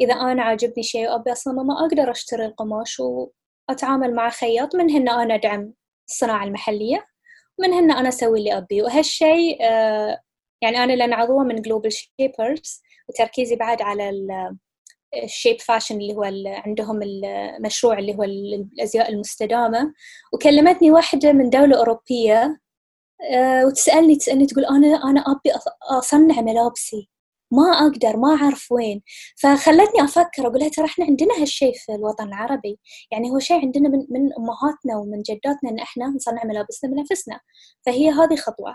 إذا أنا عاجبني شيء وأبي أصلا ما أقدر أشتري القماش وأتعامل مع خياط من هنا أنا أدعم الصناعة المحلية ومن هنا أنا أسوي اللي أبي. وهالشي آه، يعني أنا لأن عضوة من Global Shapers وتركيزي بعد على ال Shape Fashion اللي هو عندهم المشروع اللي هو الأزياء المستدامة. وكلمتني واحدة من دولة أوروبية آه، وتسألني تسألني تقول أنا أنا أبي أصنع ملابسي. ما أقدر ما أعرف وين. فخلتني أفكر أقول لها ترى إحنا عندنا هالشيء في الوطن العربي. يعني هو شيء عندنا من, من أمهاتنا ومن جداتنا إن إحنا نصنع ملابسنا بنفسنا. فهي هذه خطوة.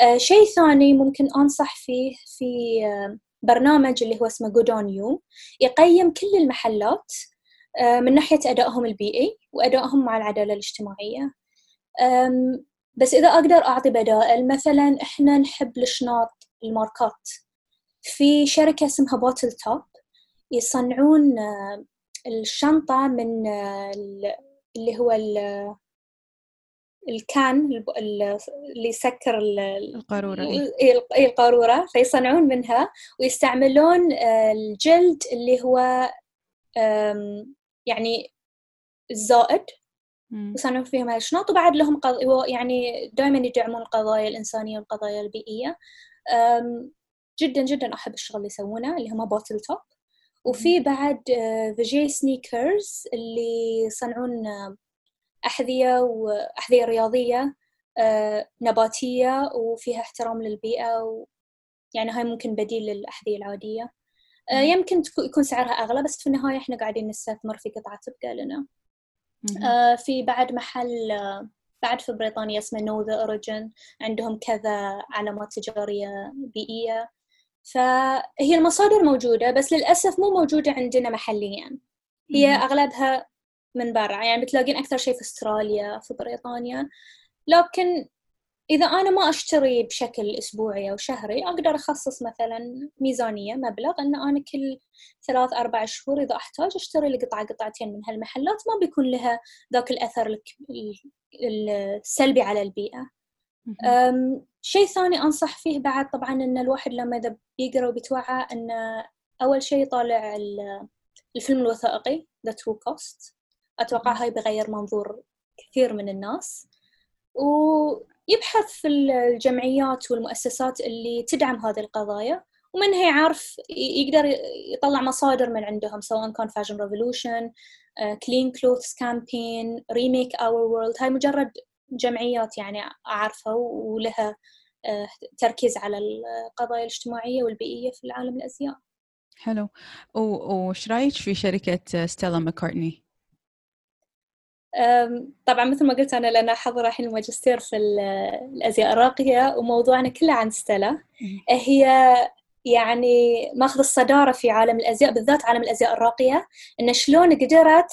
آه شيء ثاني ممكن أنصح فيه في آه برنامج اللي هو اسمه Good On You يقيم كل المحلات آه من ناحية أدائهم البيئي وأدائهم مع العدالة الاجتماعية. بس إذا أقدر أعطي بدائل مثلا إحنا نحب الشناط الماركات. في شركة اسمها Bottletop يصنعون آه، الشنطة من آه، اللي هو الكان اللي يسكر القارورة القارورة. فيصنعون منها ويستعملون آه، الجلد اللي هو يعني الزائد يصنعون فيهم الشنط وبعد لهم قض... يعني دائما يدعمون القضايا الإنسانية والقضايا البيئية. جدا جدا أحب الشغل اللي يسوونه اللي هم Bottletop وفي بعد Veja sneakers اللي يصنعون أحذية وأحذية رياضية آه، نباتية وفيها احترام للبيئة و... يعني هاي ممكن بديل للأحذية العادية. آه، يمكن يكون سعرها أغلى بس في النهاية إحنا قاعدين نستثمر في قطعة تبقى لنا. آه، في بعد محل بعد في بريطانيا اسمه Know The Origin عندهم كذا علامات تجارية بيئية. فهي المصادر موجودة بس للأسف مو موجودة عندنا محليا. هي أغلبها من برا. يعني بتلاقين أكثر شيء في أستراليا في بريطانيا. لكن إذا أنا ما أشتري بشكل أسبوعي أو شهري أقدر أخصص مثلا ميزانية مبلغ أن أنا كل ثلاث أربع شهور إذا أحتاج أشتري لي قطعة قطعتين من هالمحلات ما بيكون لها ذاك الأثر السلبي على البيئة. شيء ثاني أنصح فيه بعد طبعا أن الواحد لما إذا بيقرأ وبيتوعى أن أول شيء يطالع الفيلم الوثائقي The True Cost. أتوقع هاي بغير منظور كثير من الناس. ويبحث في الجمعيات والمؤسسات اللي تدعم هذه القضايا ومنها يعرف يقدر يطلع مصادر من عندهم سواء كان Fashion Revolution Clean Clothes Campaign Remake Our World هاي مجرد جمعيات يعني أعرفها ولها آه، تركيز على القضايا الاجتماعية والبيئية في العالم الأزياء. حلو. وش رأيك في شركة ستيلا ماكارتني؟ طبعا مثل ما قلت أنا لأن حاضرة الحين الماجستير في الأزياء الراقية وموضوعنا كله عن ستيلا هي يعني ماخذ الصدارة في عالم الأزياء بالذات عالم الأزياء الراقية إن شلون قدرت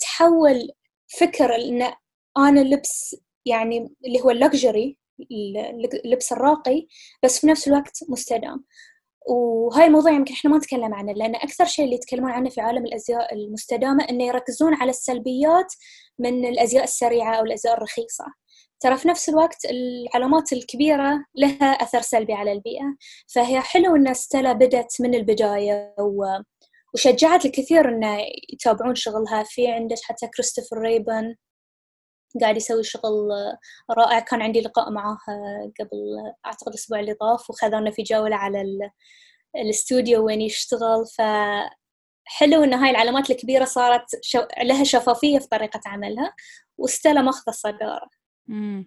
تحول فكر إن أنا لبس يعني اللي هو اللكجري اللبس الراقي بس في نفس الوقت مستدام. وهاي الموضوع يمكن إحنا ما نتكلم عنه لأن أكثر شيء اللي يتكلمون عنه في عالم الأزياء المستدامة إنه يركزون على السلبيات من الأزياء السريعة أو الأزياء الرخيصة. ترى في نفس الوقت العلامات الكبيرة لها أثر سلبي على البيئة. فهي حلو أن ستيلا بدت من البداية و... وشجعت الكثير أن يتابعون شغلها. في عندك حتى كريستوفر ريبن قاعد يسوي شغل رائع. كان عندي لقاء معاه قبل أعتقد الأسبوع اللي طاف وخذونا في جولة على الأستوديو وين يشتغل. ف حلو إن هاي العلامات الكبيرة صارت شو... لها شفافية في طريقة عملها وستيلا ماخذه الصدارة.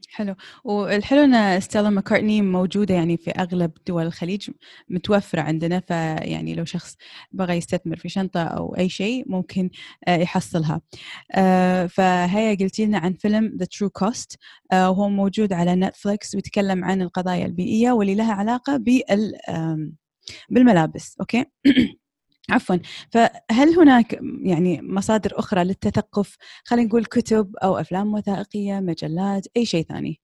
حلو. والحلو إن ستيلا ماكارتني موجودة يعني في أغلب دول الخليج متوفرة عندنا فيعني لو شخص بغى يستثمر في شنطة أو أي شيء ممكن آه، يحصلها. آه، فهيا قلتي لنا عن فيلم The True Cost وهو موجود على Netflix ويتكلم عن القضايا البيئية واللي لها علاقة بال بالملابس okay؟ <clears throat> عفوا. فهل هناك يعني مصادر أخرى للتثقف؟ خلينا نقول كتب أو أفلام وثائقية مجلات أي شيء ثاني.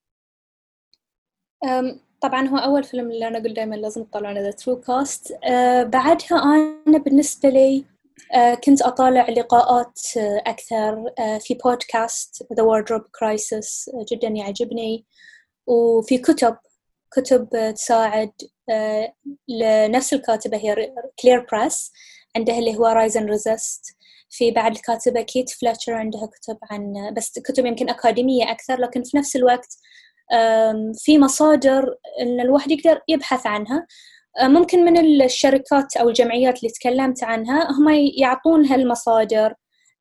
طبعا هو أول فيلم اللي أنا أقول دائما لازم تطلعونه The True Cost بعدها أنا بالنسبة لي أه كنت أطالع لقاءات أه أكثر أه في podcast The Wardrobe Crisis جدا يعجبني. وفي كتب كتب تساعد أه لنفس الكاتبة هي كلير بريس عندها اللي هو Rise and Resist في بعد الكاتبة كيت فلاتشر عندها كتب عن بس كتب يمكن أكاديمية أكثر لكن في نفس الوقت في مصادر إن الواحد يقدر يبحث عنها. ممكن من الشركات أو الجمعيات اللي تكلمت عنها هم يعطون هالمصادر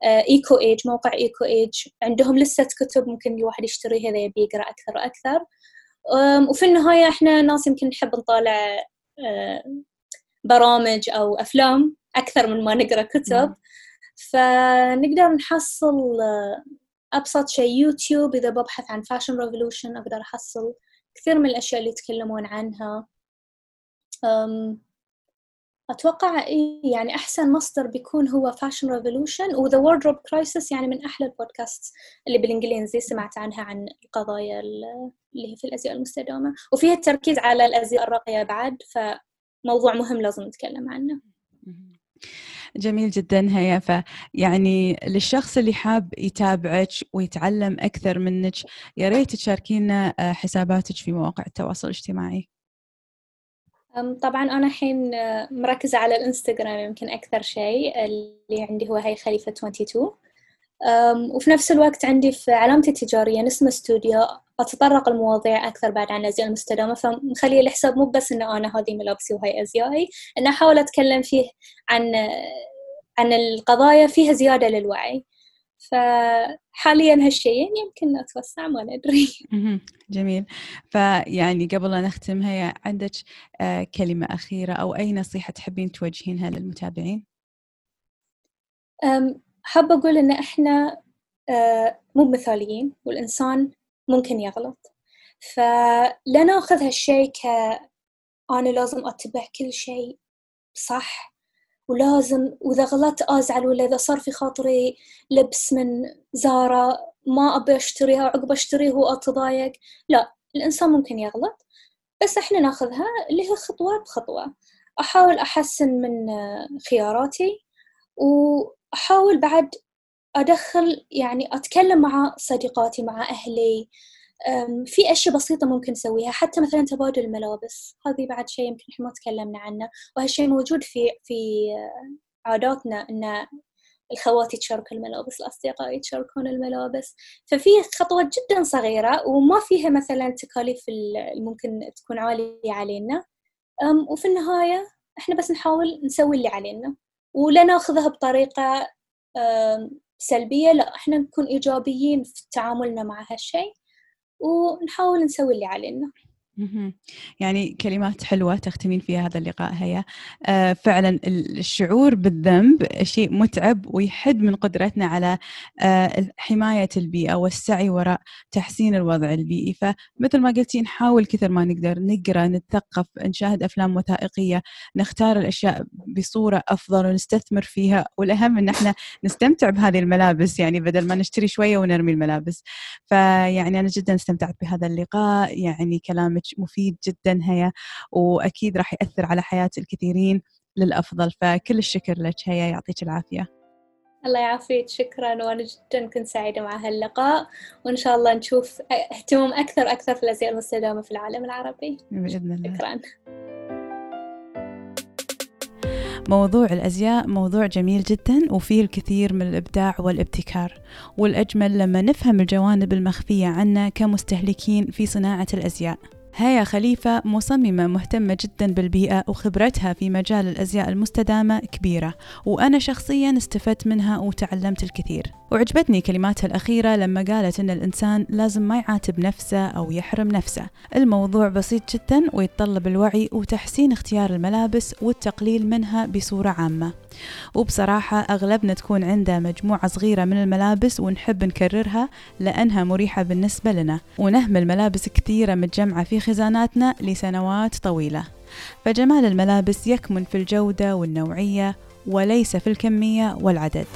ايكو ايج موقع ايكو ايج عندهم لسه كتب ممكن الواحد يشتريها إذا يبي يقرأ أكثر وأكثر. وفي النهاية إحنا ناس يمكن نحب نطالع برامج أو أفلام. أكثر من ما نقرأ كتب. فنقدر نحصل أبسط شيء يوتيوب. إذا ببحث عن Fashion Revolution أقدر أحصل كثير من الأشياء اللي يتكلمون عنها. أتوقع إيه يعني أحسن مصدر بيكون هو Fashion Revolution و The Wardrobe Crisis يعني من أحلى البودكاست اللي بالإنجليزي سمعت عنها عن القضايا اللي هي في الأزياء المستدامة. وفيها التركيز على الأزياء الراقية بعد فموضوع مهم لازم نتكلم عنه. جميل جدا هيا فيعني للشخص اللي حاب يتابعك ويتعلم أكثر منك يا ريت تشاركينا آه، حساباتك في مواقع التواصل الاجتماعي. طبعا أنا الحين آه، مركزة على الإنستغرام يمكن أكثر شيء اللي عندي هو هي خليفة 22 وفي نفس الوقت عندي في علامتي التجارية نسمة استوديو أتطرق المواضيع أكثر بعد عن الأزياء المستدامة فمخلي الحساب مو بس إنه أنا هذه ملابسي وهي أزيائي إنه أحاول أتكلم فيه عن عن القضايا فيها زيادة للوعي. فحاليا هالشيئين يمكن أتوسع ما ندري. <laughs> جميل. فيعني قبل لا نختم هي عندك آه، كلمة أخيرة أو أي نصيحة تحبين توجهينها للمتابعين؟ حابة أقول إن إحنا آه، مو مثاليين والإنسان ممكن يغلط. فلا ناخذ هالشيء ك أنا لازم أتبع كل شيء صح ولازم وإذا غلطت أزعل ولا إذا صار في خاطري لبس من زارا ما أبي أشتريها وعقب أشتريه وأتضايق لا الإنسان ممكن يغلط بس إحنا ناخذها اللي هي خطوة بخطوة. أحاول أحسن من خياراتي وأحاول بعد أدخل يعني أتكلم مع صديقاتي مع أهلي في أشياء بسيطة ممكن نسويها حتى مثلا تبادل الملابس. هذه بعد شيء يمكن إحنا ما تكلمنا عنه. وهالشيء موجود في في عاداتنا إن الخوات يتشاركوا الملابس الأصدقاء يتشاركون الملابس. ففي خطوات جدا صغيرة وما فيها مثلا تكاليف ممكن تكون عالية علينا. وفي النهاية إحنا بس نحاول نسوي اللي علينا. ولا ناخذها بطريقة سلبية. لا إحنا نكون إيجابيين في تعاملنا مع هالشيء ونحاول نسوي اللي علينا. يعني كلمات حلوة تختمين فيها هذا اللقاء هيا. آه فعلا الشعور بالذنب شيء متعب ويحد من قدرتنا على آه حماية البيئة والسعي وراء تحسين الوضع البيئي. فمثل ما قلتي نحاول كثر ما نقدر نقرأ نتثقف نشاهد أفلام وثائقية نختار الأشياء بصورة أفضل ونستثمر فيها. والأهم أن إحنا نستمتع بهذه الملابس يعني بدل ما نشتري شوية ونرمي الملابس. فيعني أنا جدا استمتعت بهذا اللقاء يعني كلامك مفيد جدا هيا وأكيد راح يأثر على حياة الكثيرين للأفضل. فكل الشكر لك هيا يعطيك العافية. الله يعافيك شكرا وأنا جدا كنت سعيدة مع هاللقاء وإن شاء الله نشوف اهتمام أكثر أكثر في الأزياء المستدامة في العالم العربي. بإذن الله. شكرا. موضوع الأزياء موضوع جميل جدا وفيه الكثير من الإبداع والابتكار. والأجمل لما نفهم الجوانب المخفية عنا كمستهلكين في صناعة الأزياء. هيا خليفة مصممة مهتمة جدا بالبيئة وخبرتها في مجال الأزياء المستدامة كبيرة وأنا شخصيا استفدت منها وتعلمت الكثير. وعجبتني كلماتها الأخيرة لما قالت أن الإنسان لازم ما يعاتب نفسه أو يحرم نفسه. الموضوع بسيط جدا ويتطلب الوعي وتحسين اختيار الملابس والتقليل منها بصورة عامة. وبصراحة أغلبنا تكون عنده مجموعة صغيرة من الملابس ونحب نكررها لأنها مريحة بالنسبة لنا. ونهمل ملابس كثيرة متجمعة في خزاناتنا لسنوات طويلة. فجمال الملابس يكمن في الجودة والنوعية وليس في الكمية والعدد.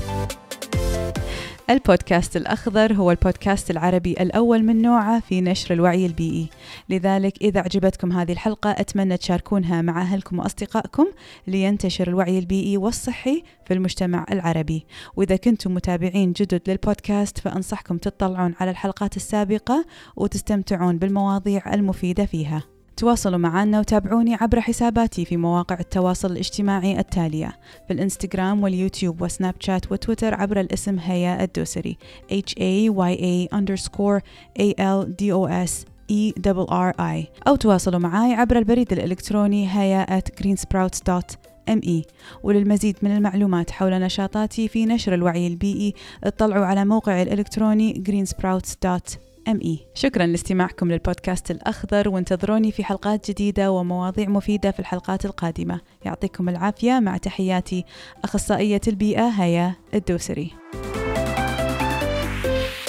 البودكاست الأخضر هو البودكاست العربي الأول من نوعه في نشر الوعي البيئي لذلك إذا عجبتكم هذه الحلقة أتمنى تشاركونها مع أهلكم وأصدقائكم لينتشر الوعي البيئي والصحي في المجتمع العربي. وإذا كنتم متابعين جدد للبودكاست فأنصحكم تطلعون على الحلقات السابقة وتستمتعون بالمواضيع المفيدة فيها. تواصلوا معنا وتابعوني عبر حساباتي في مواقع التواصل الاجتماعي التالية في الإنستغرام واليوتيوب وسناب شات وتويتر عبر الاسم هيا الدوسري H A Y A underscore A L D O S E R I. أو تواصلوا معي عبر البريد الإلكتروني هيا at greensprouts.me وللمزيد من المعلومات حول نشاطاتي في نشر الوعي البيئي اطلعوا على موقعي الإلكتروني greensprouts.me ام شكرا لاستماعكم للبودكاست الأخضر وانتظروني في حلقات جديدة ومواضيع مفيدة في الحلقات القادمة. يعطيكم العافية مع تحياتي أخصائية البيئة هيا الدوسري.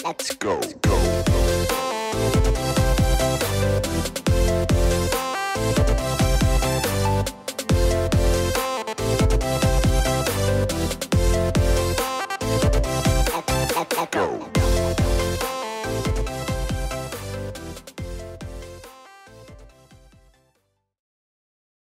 Let's go.